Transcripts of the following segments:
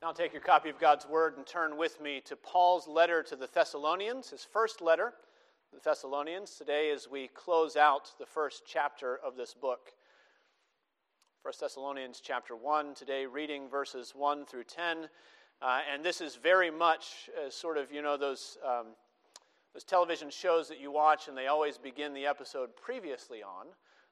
Now take your copy of God's Word and turn with me to Paul's letter to the Thessalonians, his first letter the Thessalonians, today as we close out the first chapter of this book. 1 Thessalonians chapter 1, today reading verses 1 through 10. Uh, and this is very much uh, sort of, you know, those, um, those television shows that you watch and they always begin the episode previously on.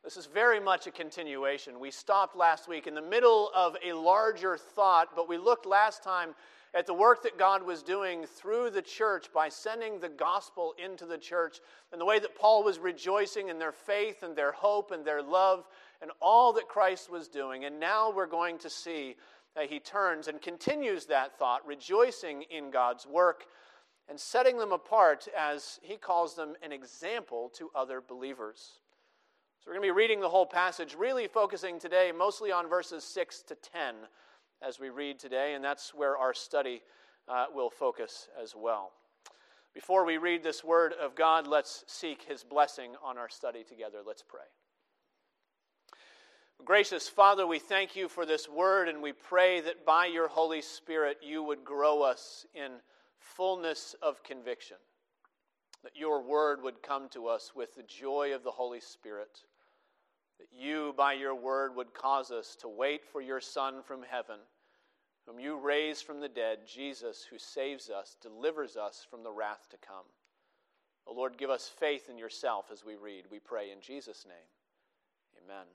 This is very much a continuation. We stopped last week in the middle of a larger thought, but we looked last time at the work that God was doing through the church by sending the gospel into the church and the way that Paul was rejoicing in their faith and their hope and their love and all that Christ was doing. And now we're going to see that he turns and continues that thought, rejoicing in God's work and setting them apart as he calls them an example to other believers. So we're going to be reading the whole passage, really focusing today mostly on verses 6 to 10 as we read today, and that's where our study uh, will focus as well. Before we read this word of God, let's seek his blessing on our study together. Let's pray. Gracious Father, we thank you for this word, and we pray that by your Holy Spirit you would grow us in fullness of conviction, that your word would come to us with the joy of the Holy Spirit that you, by your word, would cause us to wait for your Son from heaven, whom you raised from the dead, Jesus, who saves us, delivers us from the wrath to come. O Lord, give us faith in yourself as we read. We pray in Jesus' name. Amen.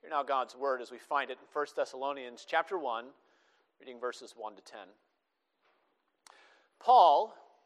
Hear now God's word as we find it in 1 Thessalonians chapter 1, reading verses 1 to 10. Paul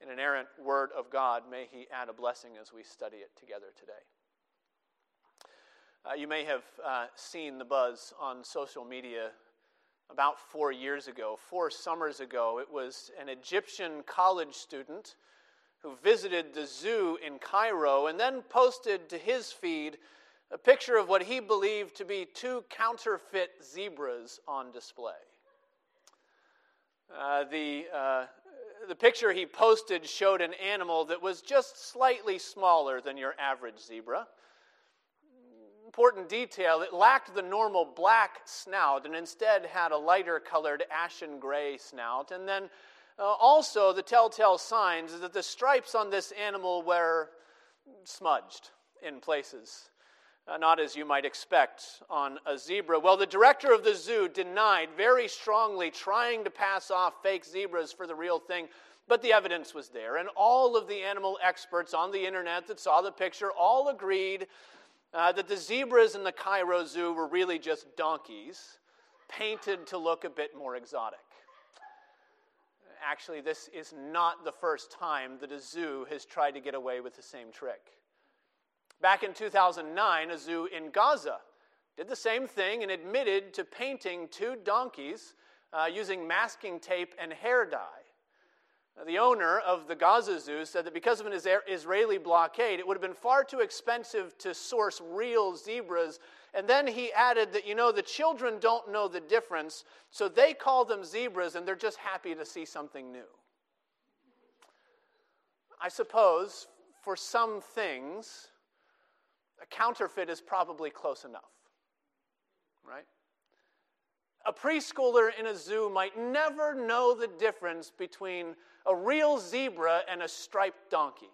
and inerrant Word of God, may He add a blessing as we study it together today. Uh, you may have uh, seen the buzz on social media about four years ago, four summers ago. It was an Egyptian college student who visited the zoo in Cairo and then posted to his feed a picture of what he believed to be two counterfeit zebras on display. Uh, the, uh, the picture he posted showed an animal that was just slightly smaller than your average zebra. Important detail it lacked the normal black snout and instead had a lighter colored ashen gray snout. And then uh, also, the telltale signs is that the stripes on this animal were smudged in places uh, not as you might expect on a zebra. Well, the director of the zoo denied very strongly trying to pass off fake zebras for the real thing, but the evidence was there. And all of the animal experts on the internet that saw the picture all agreed uh, that the zebras in the Cairo Zoo were really just donkeys, painted to look a bit more exotic. Actually, this is not the first time that a zoo has tried to get away with the same trick. Back in 2009, a zoo in Gaza did the same thing and admitted to painting two donkeys uh, using masking tape and hair dye. The owner of the Gaza Zoo said that because of an Israeli blockade, it would have been far too expensive to source real zebras. And then he added that, you know, the children don't know the difference, so they call them zebras and they're just happy to see something new. I suppose for some things, a counterfeit is probably close enough, right? A preschooler in a zoo might never know the difference between a real zebra and a striped donkey.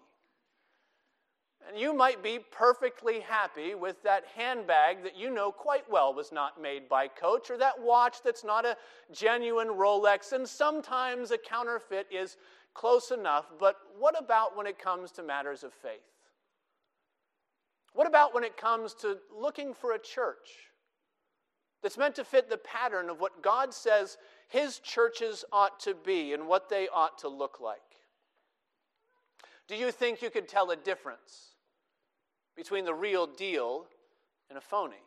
And you might be perfectly happy with that handbag that you know quite well was not made by Coach, or that watch that's not a genuine Rolex, and sometimes a counterfeit is close enough. But what about when it comes to matters of faith? What about when it comes to looking for a church that's meant to fit the pattern of what God says His churches ought to be and what they ought to look like? Do you think you could tell a difference between the real deal and a phony?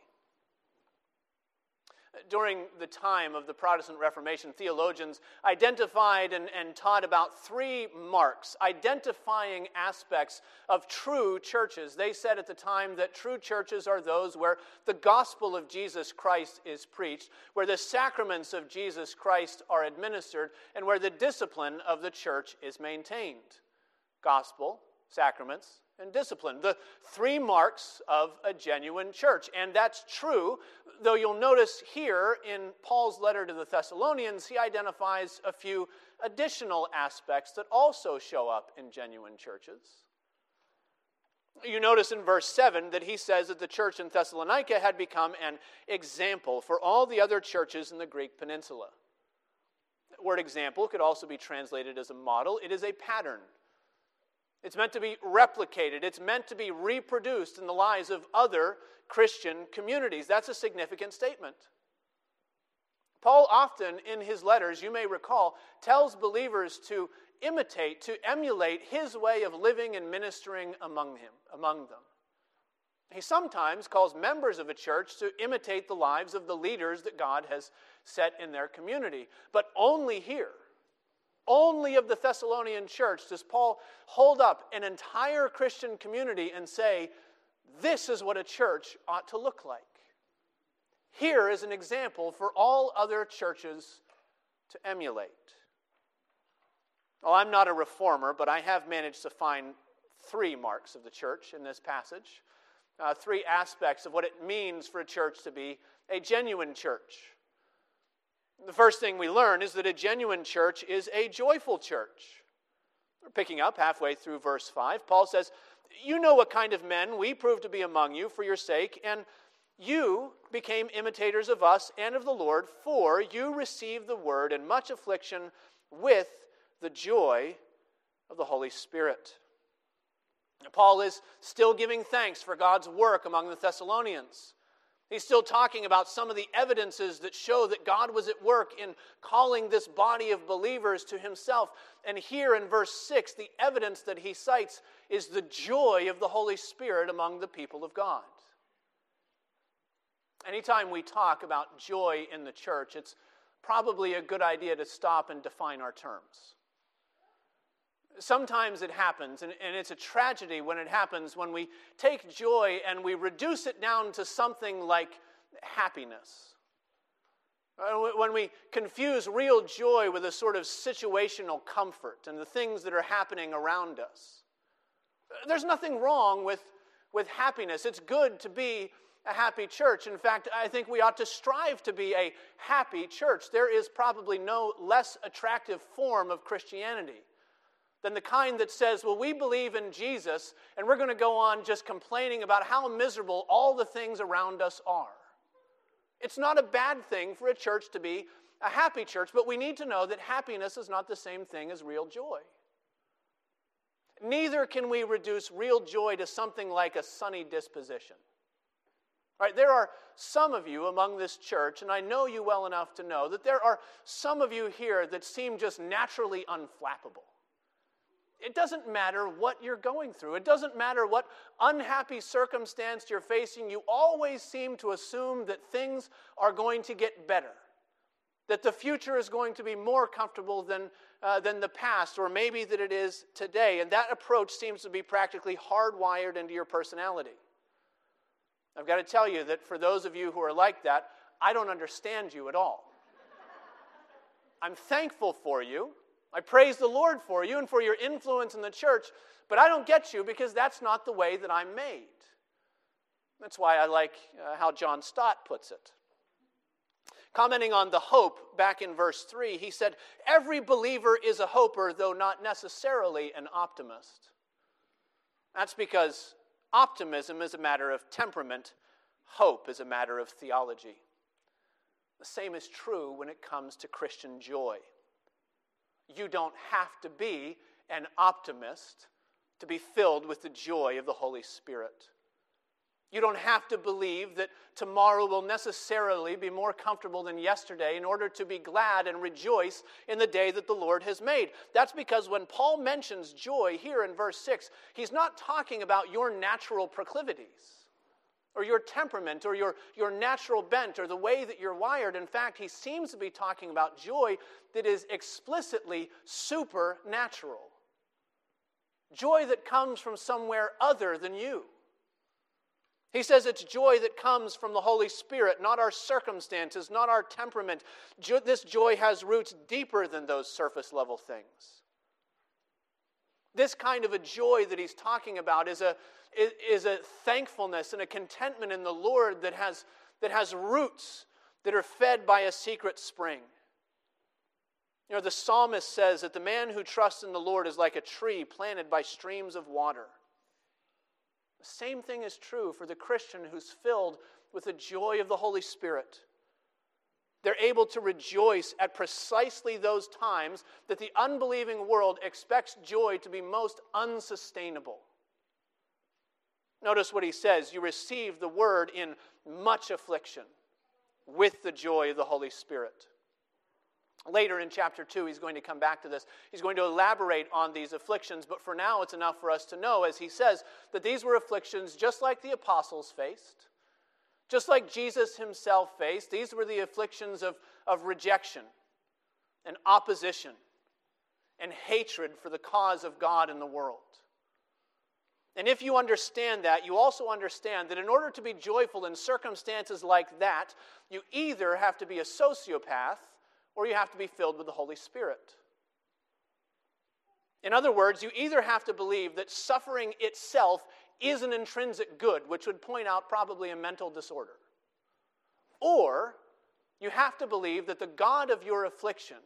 During the time of the Protestant Reformation, theologians identified and, and, taught about three marks, identifying aspects of true churches. They said at the time that true churches are those where the gospel of Jesus Christ is preached, where the sacraments of Jesus Christ are administered, and where the discipline of the church is maintained. Gospel, sacraments, and discipline. The three marks of a genuine church. And that's true, though you'll notice here in Paul's letter to the Thessalonians, he identifies a few additional aspects that also show up in genuine churches. You notice in verse 7 that he says that the church in Thessalonica had become an example for all the other churches in the Greek peninsula. The word example could also be translated as a model, it is a pattern. It's meant to be replicated. It's meant to be reproduced in the lives of other Christian communities. That's a significant statement. Paul often, in his letters, you may recall, tells believers to imitate, to emulate his way of living and ministering among him, among them. He sometimes calls members of a church to imitate the lives of the leaders that God has set in their community, but only here only of the Thessalonian church does Paul hold up an entire Christian community and say, This is what a church ought to look like. Here is an example for all other churches to emulate. Well, I'm not a reformer, but I have managed to find three marks of the church in this passage, uh, three aspects of what it means for a church to be a genuine church. The first thing we learn is that a genuine church is a joyful church. We're picking up halfway through verse 5. Paul says, You know what kind of men we proved to be among you for your sake, and you became imitators of us and of the Lord, for you received the word in much affliction with the joy of the Holy Spirit. Paul is still giving thanks for God's work among the Thessalonians. He's still talking about some of the evidences that show that God was at work in calling this body of believers to himself. And here in verse 6, the evidence that he cites is the joy of the Holy Spirit among the people of God. Anytime we talk about joy in the church, it's probably a good idea to stop and define our terms. Sometimes it happens, and, and, it's a tragedy when it happens when we take joy and we reduce it down to something like happiness. Uh, when we confuse real joy with a sort of situational comfort and the things that are happening around us. There's nothing wrong with, with happiness. It's good to be a happy church. In fact, I think we ought to strive to be a happy church. There is probably no less attractive form of Christianity than the kind that says, well, we believe in Jesus, and we're going to go on just complaining about how miserable all the things around us are. It's not a bad thing for a church to be a happy church, but we need to know that happiness is not the same thing as real joy. Neither can we reduce real joy to something like a sunny disposition. Right, there are some of you among this church, and I know you well enough to know that there are some of you here that seem just naturally unflappable. It doesn't matter what you're going through. It doesn't matter what unhappy circumstance you're facing. You always seem to assume that things are going to get better. that the future is going to be more comfortable than, uh, than the past, or maybe that it is today. And that approach seems to be practically hardwired into your personality. I've got to tell you that for those of you who are like that, I don't understand you at all. I'm thankful for you. I praise the Lord for you and for your influence in the church, but I don't get you because that's not the way that I'm made. That's why I like uh, how John Stott puts it. Commenting on the hope back in verse 3, he said, Every believer is a hoper, though not necessarily an optimist. That's because optimism is a matter of temperament, hope is a matter of theology. The same is true when it comes to Christian joy. You don't have to be an optimist to be filled with the joy of the Holy Spirit. You don't have to believe that tomorrow will necessarily be more comfortable than yesterday in order to be glad and rejoice in the day that the Lord has made. That's because when Paul mentions joy here in verse 6, he's not talking about your natural proclivities or your temperament or your, your natural bent or the way that you're wired. In fact, he seems to be talking about joy that is explicitly supernatural. Joy that comes from somewhere other than you. He says it's joy that comes from the Holy Spirit, not our circumstances, not our temperament. Jo- this joy has roots deeper than those surface level things. This kind of a joy that he's talking about is a, is a thankfulness and a contentment in the Lord that has, that has roots that are fed by a secret spring. You know, the psalmist says that the man who trusts in the Lord is like a tree planted by streams of water. The same thing is true for the Christian who's filled with the joy of the Holy Spirit. They're able to rejoice at precisely those times that the unbelieving world expects joy to be most unsustainable. Notice what he says you receive the word in much affliction with the joy of the Holy Spirit. Later in chapter 2, he's going to come back to this. He's going to elaborate on these afflictions, but for now, it's enough for us to know, as he says, that these were afflictions just like the apostles faced, just like Jesus himself faced. These were the afflictions of, of rejection and opposition and hatred for the cause of God in the world. And if you understand that, you also understand that in order to be joyful in circumstances like that, you either have to be a sociopath or you have to be filled with the Holy Spirit. In other words, you either have to believe that suffering itself is an intrinsic good, which would point out probably a mental disorder, or you have to believe that the God of your affliction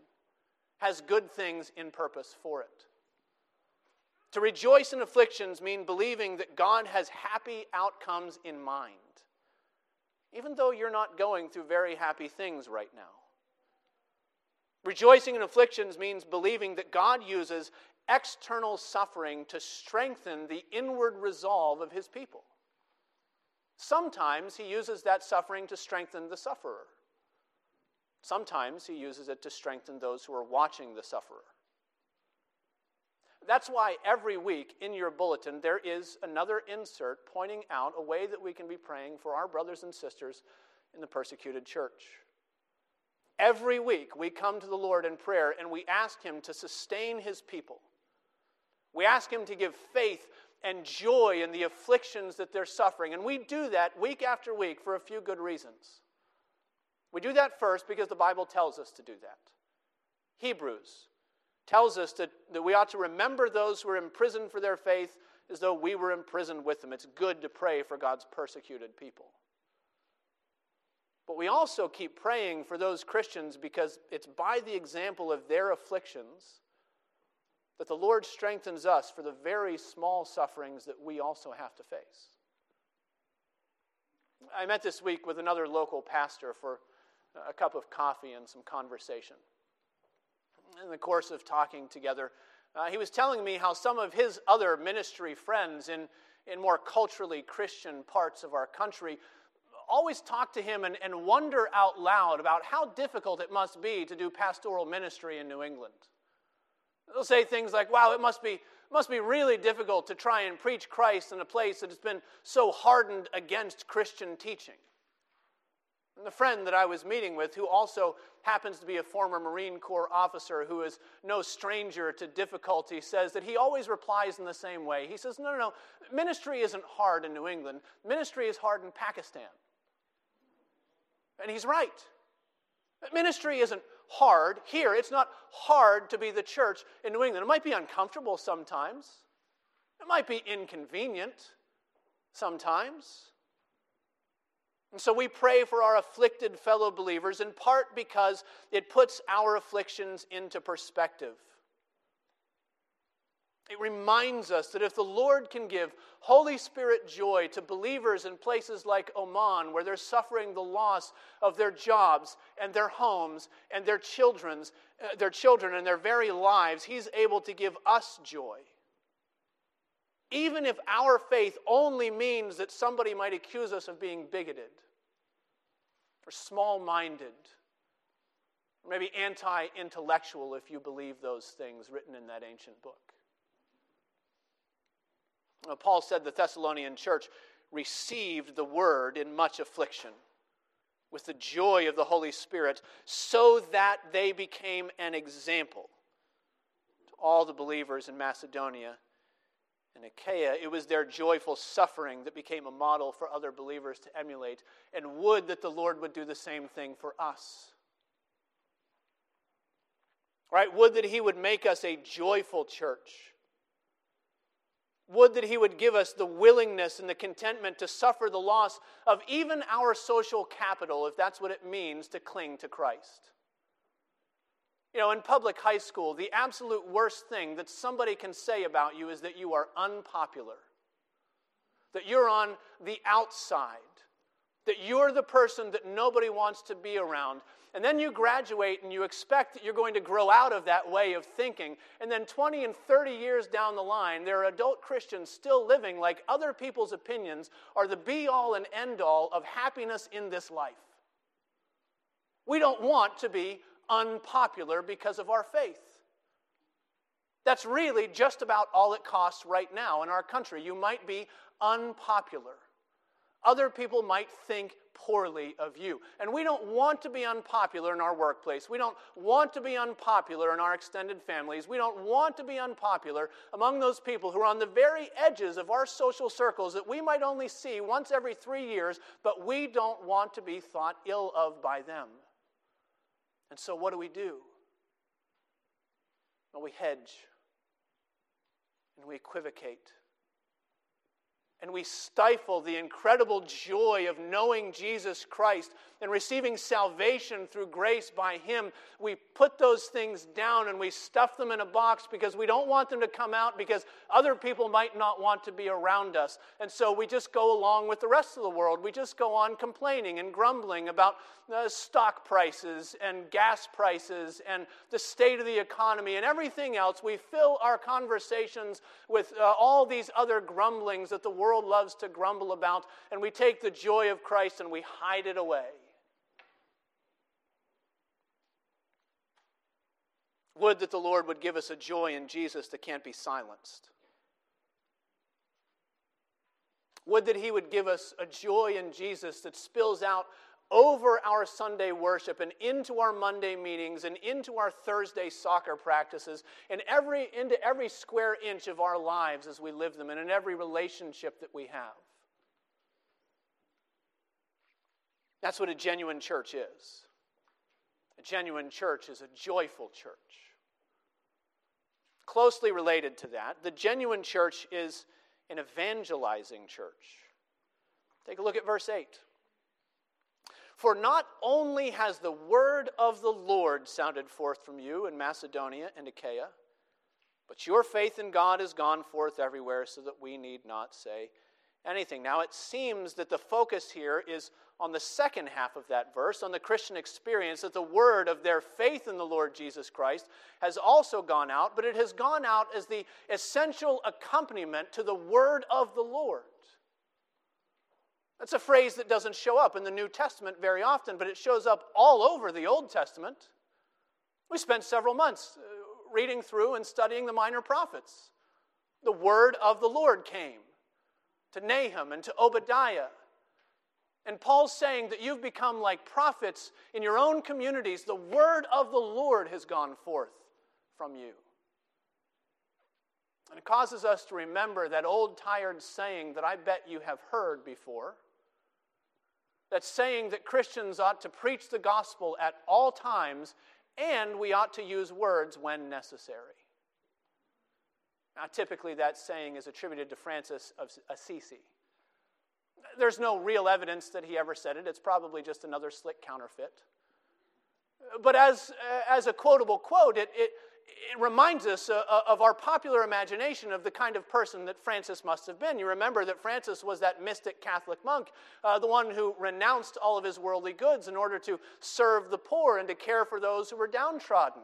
has good things in purpose for it. To rejoice in afflictions means believing that God has happy outcomes in mind, even though you're not going through very happy things right now. Rejoicing in afflictions means believing that God uses external suffering to strengthen the inward resolve of his people. Sometimes he uses that suffering to strengthen the sufferer. Sometimes he uses it to strengthen those who are watching the sufferer. That's why every week in your bulletin there is another insert pointing out a way that we can be praying for our brothers and sisters in the persecuted church. Every week, we come to the Lord in prayer and we ask Him to sustain His people. We ask Him to give faith and joy in the afflictions that they're suffering. And we do that week after week for a few good reasons. We do that first because the Bible tells us to do that. Hebrews tells us that, that we ought to remember those who are imprisoned for their faith as though we were imprisoned with them. It's good to pray for God's persecuted people. But we also keep praying for those Christians because it's by the example of their afflictions that the Lord strengthens us for the very small sufferings that we also have to face. I met this week with another local pastor for a cup of coffee and some conversation. In the course of talking together, uh, he was telling me how some of his other ministry friends in, in more culturally Christian parts of our country always talk to him and, and wonder out loud about how difficult it must be to do pastoral ministry in New England. They'll say things like, wow, it must be, must be really difficult to try and preach Christ in a place that has been so hardened against Christian teaching. And the friend that I was meeting with, who also happens to be a former Marine Corps officer who is no stranger to difficulty, says that he always replies in the same way. He says, No, no, no, ministry isn't hard in New England, ministry is hard in Pakistan. And he's right. Ministry isn't hard here. It's not hard to be the church in New England. It might be uncomfortable sometimes, it might be inconvenient sometimes. And so we pray for our afflicted fellow believers in part because it puts our afflictions into perspective. It reminds us that if the Lord can give Holy Spirit joy to believers in places like Oman, where they're suffering the loss of their jobs and their homes and their children's, uh, their children and their very lives, He's able to give us joy. Even if our faith only means that somebody might accuse us of being bigoted or small minded, or maybe anti intellectual if you believe those things written in that ancient book. Paul said the Thessalonian church received the word in much affliction with the joy of the Holy Spirit, so that they became an example to all the believers in Macedonia and Achaia. It was their joyful suffering that became a model for other believers to emulate, and would that the Lord would do the same thing for us. Right? Would that He would make us a joyful church would that He would give us the willingness and the contentment to suffer the loss of even our social capital, if that's what it means to cling to Christ. You know, in public high school, the absolute worst thing that somebody can say about you is that you are unpopular, that you're on the outside, that you're the person that nobody wants to be around, and then you graduate and you expect that you're going to grow out of that way of thinking. And then 20 and 30 years down the line, there are adult Christians still living like other people's opinions are the be all and end all of happiness in this life. We don't want to be unpopular because of our faith. That's really just about all it costs right now in our country. You might be unpopular. Other people might think poorly of you. And we don't want to be unpopular in our workplace. We don't want to be unpopular in our extended families. We don't want to be unpopular among those people who are on the very edges of our social circles that we might only see once every three years, but we don't want to be thought ill of by them. And so, what do we do? Well, we hedge and we equivocate and we stifle the incredible joy of knowing Jesus Christ and receiving salvation through grace by Him, we put those things down and we stuff them in a box because we don't want them to come out because other people might not want to be around us. And so we just go along with the rest of the world. We just go on complaining and grumbling about uh, stock prices and gas prices and the state of the economy and everything else. We fill our conversations with uh, all these other grumblings that the world loves to grumble about, and we take the joy of Christ and we hide it away. Would that the Lord would give us a joy in Jesus that can't be silenced. Would that He would give us a joy in Jesus that spills out over our Sunday worship and into our Monday meetings and into our Thursday soccer practices and every, into every square inch of our lives as we live them and in every relationship that we have. That's what a genuine church is. A genuine church is a joyful church. Closely related to that, the genuine church is an evangelizing church. Take a look at verse 8. For not only has the word of the Lord sounded forth from you in Macedonia and Achaia, but your faith in God has gone forth everywhere, so that we need not say anything. Now, it seems that the focus here is on the second half of that verse, on the Christian experience, that the word of their faith in the Lord Jesus Christ has also gone out, but it has gone out as the essential accompaniment to the word of the Lord. That's a phrase that doesn't show up in the New Testament very often, but it shows up all over the Old Testament. We spent several months uh, reading through and studying the minor prophets. The word of the Lord came to Nahum and to Obadiah And Paul's saying that you've become like prophets in your own communities. The word of the Lord has gone forth from you. And it causes us to remember that old tired saying that I bet you have heard before. That saying that Christians ought to preach the gospel at all times and we ought to use words when necessary. Now, typically, that saying is attributed to Francis of Assisi. There's no real evidence that he ever said it. It's probably just another slick counterfeit. But as, as a quotable quote, it, it, it reminds us uh, uh, of our popular imagination of the kind of person that Francis must have been. You remember that Francis was that mystic Catholic monk, uh, the one who renounced all of his worldly goods in order to serve the poor and to care for those who were downtrodden.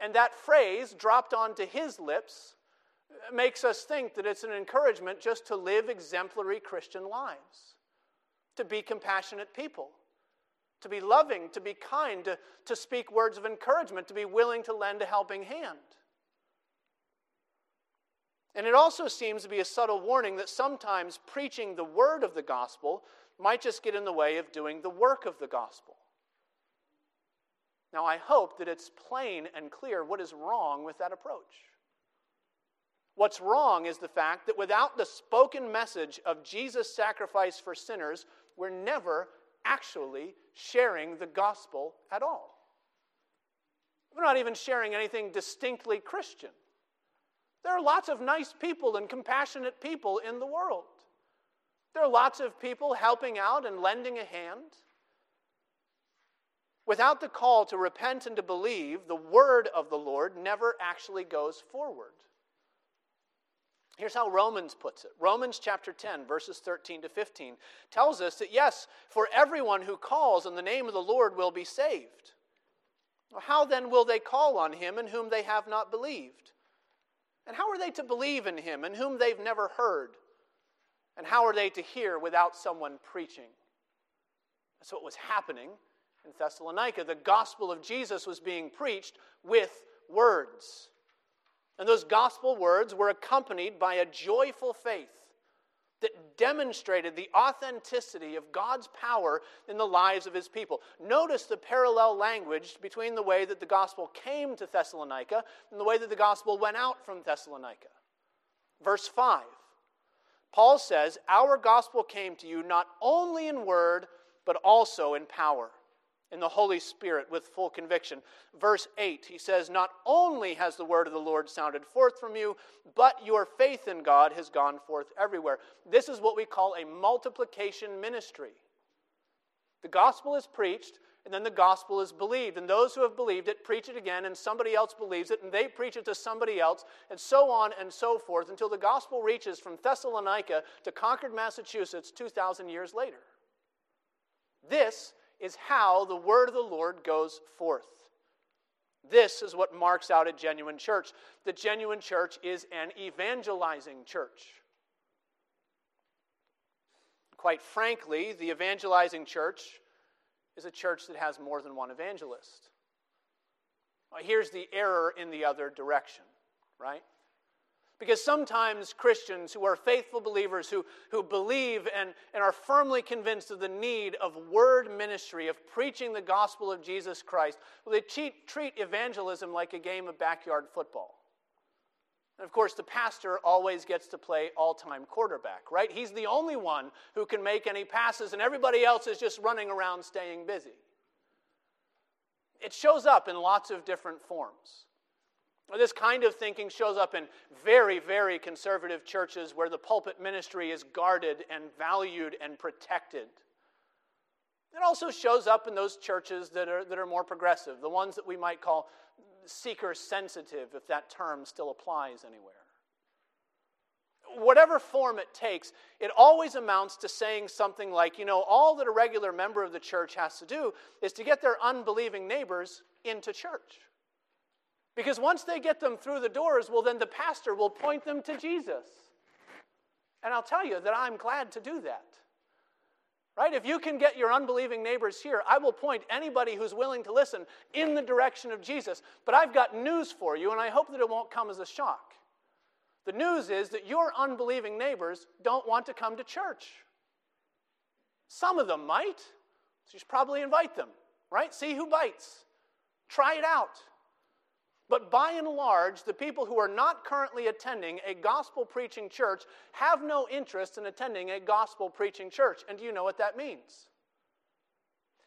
And that phrase, dropped onto his lips, makes us think that it's an encouragement just to live exemplary Christian lives, to be compassionate people, to be loving, to be kind, to, to speak words of encouragement, to be willing to lend a helping hand. And it also seems to be a subtle warning that sometimes preaching the word of the gospel might just get in the way of doing the work of the gospel. Now, I hope that it's plain and clear what is wrong with that approach. What's wrong is the fact that without the spoken message of Jesus' sacrifice for sinners, we're never actually sharing the gospel at all. We're not even sharing anything distinctly Christian. There are lots of nice people and compassionate people in the world. There are lots of people helping out and lending a hand. Without the call to repent and to believe, the word of the Lord never actually goes forward. Here's how Romans puts it Romans chapter 10, verses 13 to 15, tells us that yes, for everyone who calls on the name of the Lord will be saved. How then will they call on him in whom they have not believed? And how are they to believe in him in whom they've never heard? And how are they to hear without someone preaching? That's what was happening in Thessalonica. The gospel of Jesus was being preached with words. And those gospel words were accompanied by a joyful faith that demonstrated the authenticity of God's power in the lives of his people. Notice the parallel language between the way that the gospel came to Thessalonica and the way that the gospel went out from Thessalonica. Verse 5 Paul says, Our gospel came to you not only in word, but also in power in the Holy Spirit with full conviction. Verse 8, he says, Not only has the word of the Lord sounded forth from you, but your faith in God has gone forth everywhere. This is what we call a multiplication ministry. The gospel is preached, and then the gospel is believed. And those who have believed it preach it again, and somebody else believes it, and they preach it to somebody else, and so on and so forth until the gospel reaches from Thessalonica to Concord, Massachusetts, 2,000 years later. This is how the word of the Lord goes forth. This is what marks out a genuine church. The genuine church is an evangelizing church. Quite frankly, the evangelizing church is a church that has more than one evangelist. Here's the error in the other direction, right? Because sometimes Christians who are faithful believers, who, who believe and, and are firmly convinced of the need of word ministry, of preaching the gospel of Jesus Christ, well, they treat, treat evangelism like a game of backyard football. And of course, the pastor always gets to play all time quarterback, right? He's the only one who can make any passes, and everybody else is just running around staying busy. It shows up in lots of different forms. This kind of thinking shows up in very, very conservative churches where the pulpit ministry is guarded and valued and protected. It also shows up in those churches that are, that are more progressive, the ones that we might call seeker sensitive, if that term still applies anywhere. Whatever form it takes, it always amounts to saying something like, you know, all that a regular member of the church has to do is to get their unbelieving neighbors into church. Because once they get them through the doors, well, then the pastor will point them to Jesus. And I'll tell you that I'm glad to do that. Right? If you can get your unbelieving neighbors here, I will point anybody who's willing to listen in the direction of Jesus. But I've got news for you, and I hope that it won't come as a shock. The news is that your unbelieving neighbors don't want to come to church. Some of them might. So you should probably invite them, right? See who bites. Try it out. But by and large, the people who are not currently attending a gospel preaching church have no interest in attending a gospel preaching church. And do you know what that means?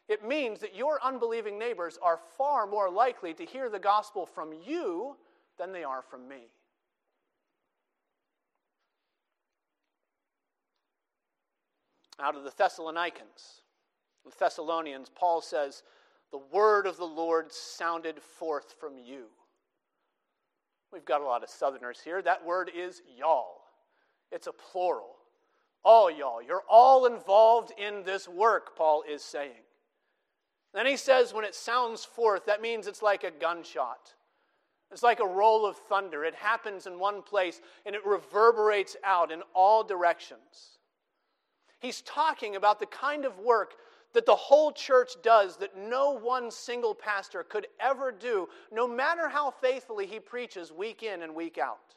It means that your unbelieving neighbors are far more likely to hear the gospel from you than they are from me. Out of the Thessalonians, the Thessalonians, Paul says, The word of the Lord sounded forth from you. We've got a lot of Southerners here. That word is y'all, it's a plural. All y'all. You're all involved in this work, Paul is saying. Then he says, when it sounds forth, that means it's like a gunshot. It's like a roll of thunder. It happens in one place and it reverberates out in all directions. He's talking about the kind of work that the whole church does that no one single pastor could ever do, no matter how faithfully he preaches week in and week out.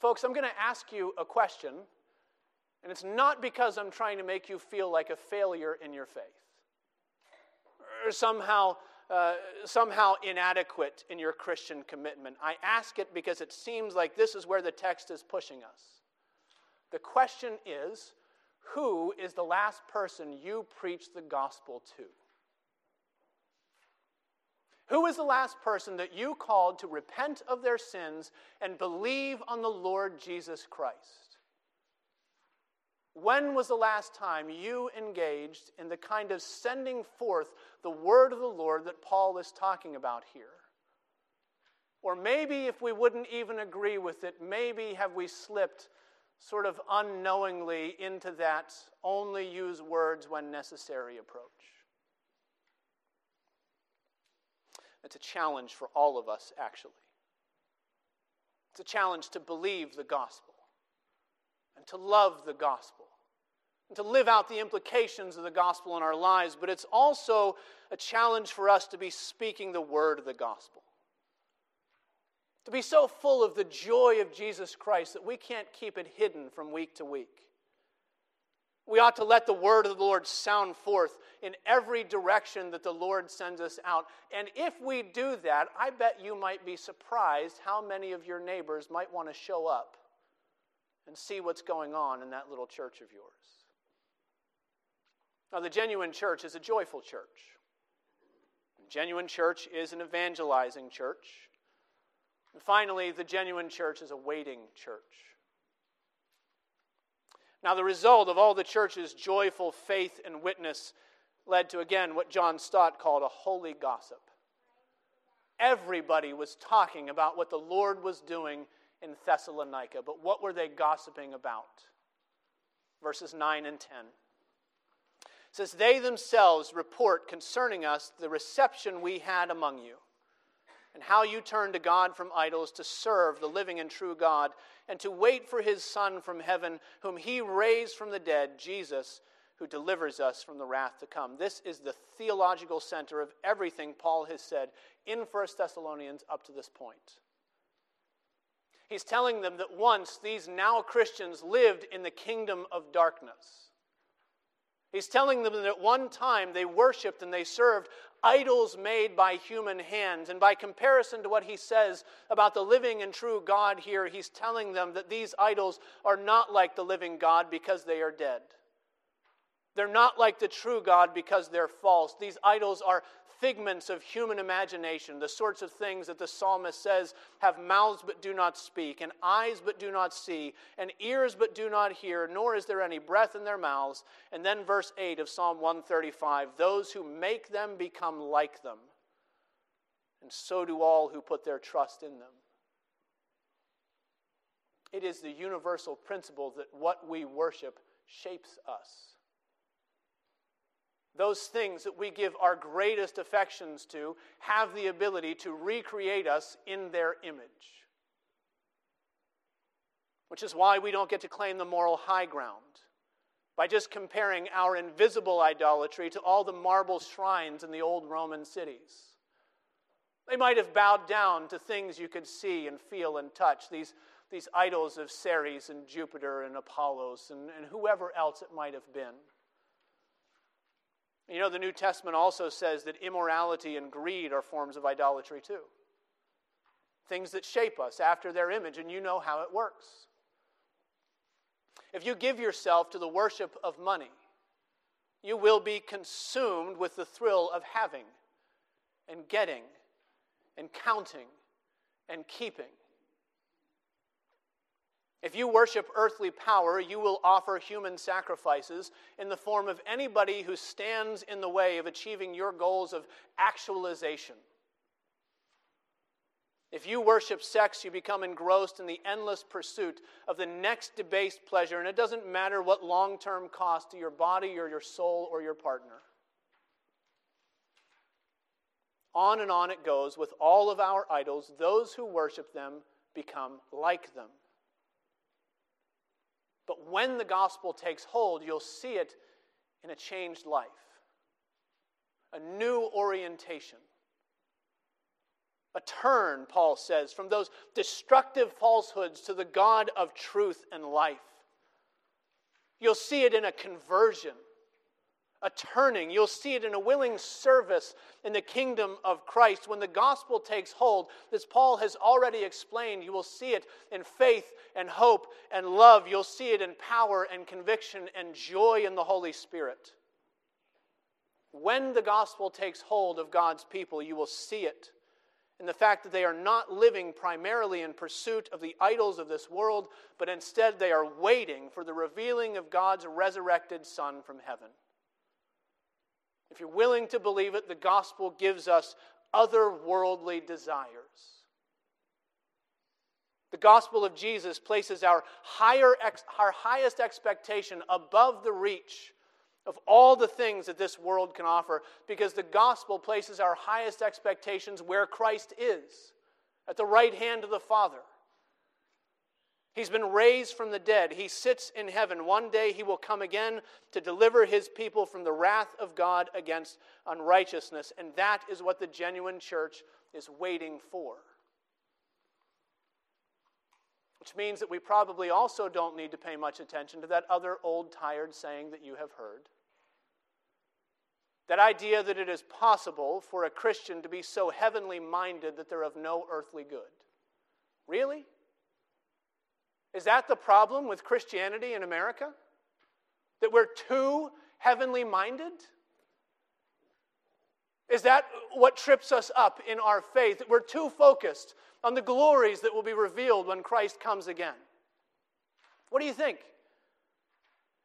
Folks, I'm going to ask you a question, and it's not because I'm trying to make you feel like a failure in your faith or somehow. Uh, somehow inadequate in your Christian commitment. I ask it because it seems like this is where the text is pushing us. The question is who is the last person you preached the gospel to? Who is the last person that you called to repent of their sins and believe on the Lord Jesus Christ? When was the last time you engaged in the kind of sending forth the word of the Lord that Paul is talking about here? Or maybe if we wouldn't even agree with it, maybe have we slipped sort of unknowingly into that only use words when necessary approach. It's a challenge for all of us, actually. It's a challenge to believe the gospel and to love the gospel and to live out the implications of the gospel in our lives, but it's also a challenge for us to be speaking the word of the gospel to be so full of the joy of Jesus Christ that we can't keep it hidden from week to week. We ought to let the word of the Lord sound forth in every direction that the Lord sends us out. And if we do that, I bet you might be surprised how many of your neighbors might want to show up and see what's going on in that little church of yours. Now, the genuine church is a joyful church. The genuine church is an evangelizing church. And finally, the genuine church is a waiting church. Now, the result of all the church's joyful faith and witness led to, again, what John Stott called a holy gossip. Everybody was talking about what the Lord was doing in Thessalonica, but what were they gossiping about? Verses 9 and 10. It says, They themselves report concerning us the reception we had among you and how you turn to God from idols to serve the living and true God and to wait for his Son from heaven, whom he raised from the dead, Jesus, who delivers us from the wrath to come. This is the theological center of everything Paul has said in 1 Thessalonians up to this point. He's telling them that once these now Christians lived in the kingdom of darkness. He's telling them that at one time they worshiped and they served idols made by human hands. And by comparison to what he says about the living and true God here, he's telling them that these idols are not like the living God because they are dead. They're not like the true God because they're false. These idols are figments of human imagination, the sorts of things that the psalmist says have mouths but do not speak, and eyes but do not see, and ears but do not hear, nor is there any breath in their mouths. And then verse 8 of Psalm 135 those who make them become like them, and so do all who put their trust in them. It is the universal principle that what we worship shapes us those things that we give our greatest affections to have the ability to recreate us in their image. Which is why we don't get to claim the moral high ground by just comparing our invisible idolatry to all the marble shrines in the old Roman cities. They might have bowed down to things you could see and feel and touch, these, these idols of Ceres and Jupiter and Apollos and, and whoever else it might have been. You know, the New Testament also says that immorality and greed are forms of idolatry too. Things that shape us after their image, and you know how it works. If you give yourself to the worship of money, you will be consumed with the thrill of having and getting and counting and keeping. If you worship earthly power, you will offer human sacrifices in the form of anybody who stands in the way of achieving your goals of actualization. If you worship sex, you become engrossed in the endless pursuit of the next debased pleasure, and it doesn't matter what long term cost to your body or your soul or your partner. On and on it goes with all of our idols. Those who worship them become like them. But when the gospel takes hold, you'll see it in a changed life, a new orientation. A turn, Paul says, from those destructive falsehoods to the God of truth and life. You'll see it in a conversion a turning. You'll see it in a willing service in the kingdom of Christ. When the gospel takes hold, as Paul has already explained, you will see it in faith and hope and love. You'll see it in power and conviction and joy in the Holy Spirit. When the gospel takes hold of God's people, you will see it in the fact that they are not living primarily in pursuit of the idols of this world, but instead they are waiting for the revealing of God's resurrected Son from heaven. If you're willing to believe it, the gospel gives us otherworldly desires. The gospel of Jesus places our, higher ex, our highest expectation above the reach of all the things that this world can offer because the gospel places our highest expectations where Christ is, at the right hand of the Father. He's been raised from the dead. He sits in heaven. One day he will come again to deliver his people from the wrath of God against unrighteousness. And that is what the genuine church is waiting for. Which means that we probably also don't need to pay much attention to that other old tired saying that you have heard. That idea that it is possible for a Christian to be so heavenly minded that they're of no earthly good. Really? Is that the problem with Christianity in America? That we're too heavenly minded? Is that what trips us up in our faith? That we're too focused on the glories that will be revealed when Christ comes again? What do you think?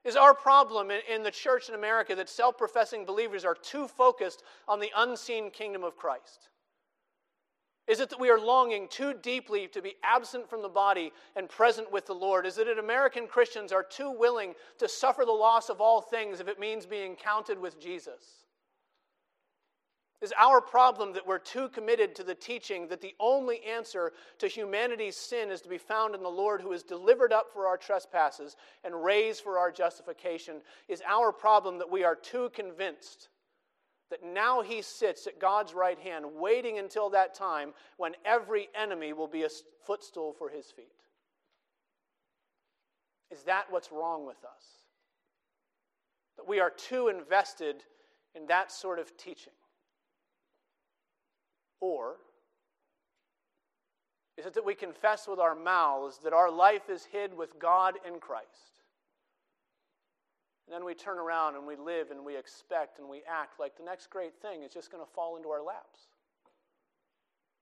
Is our problem in, the church in America that self professing believers are too focused on the unseen kingdom of Christ? Is it that we are longing too deeply to be absent from the body and present with the Lord? Is it that American Christians are too willing to suffer the loss of all things if it means being counted with Jesus? Is our problem that we're too committed to the teaching that the only answer to humanity's sin is to be found in the Lord who is delivered up for our trespasses and raised for our justification? Is our problem that we are too convinced that now he sits at God's right hand, waiting until that time when every enemy will be a footstool for his feet. Is that what's wrong with us? That we are too invested in that sort of teaching? Or is it that we confess with our mouths that our life is hid with God in Christ? And then we turn around and we live and we expect and we act like the next great thing is just going to fall into our laps.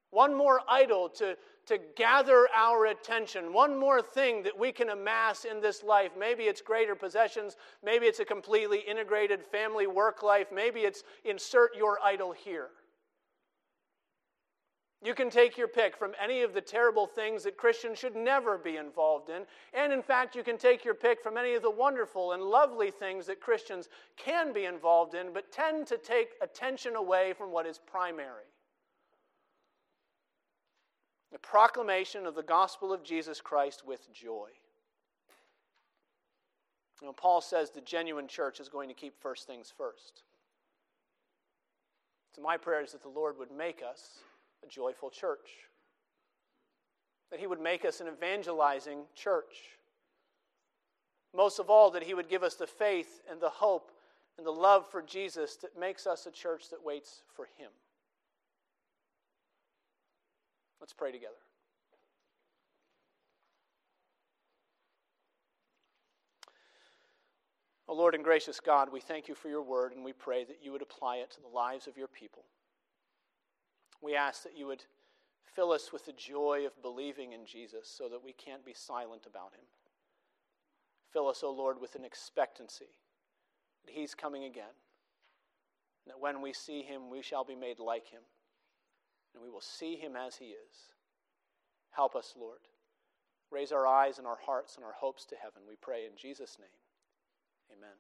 One more idol to, to gather our attention. One more thing that we can amass in this life. Maybe it's greater possessions. Maybe it's a completely integrated family work life. Maybe it's insert your idol here. You can take your pick from any of the terrible things that Christians should never be involved in. And in fact, you can take your pick from any of the wonderful and lovely things that Christians can be involved in, but tend to take attention away from what is primary. The proclamation of the gospel of Jesus Christ with joy. You know, Paul says the genuine church is going to keep first things first. So, my prayer is that the Lord would make us a joyful church. that He would make us an evangelizing church. Most of all, that He would give us the faith and the hope and the love for Jesus that makes us a church that waits for Him. Let's pray together. O oh Lord and gracious God, we thank you for your word and we pray that you would apply it to the lives of your people. We ask that you would fill us with the joy of believing in Jesus so that we can't be silent about him. Fill us, O oh Lord, with an expectancy that he's coming again, and that when we see him, we shall be made like him, and we will see him as he is. Help us, Lord. Raise our eyes and our hearts and our hopes to heaven, we pray in Jesus' name. Amen.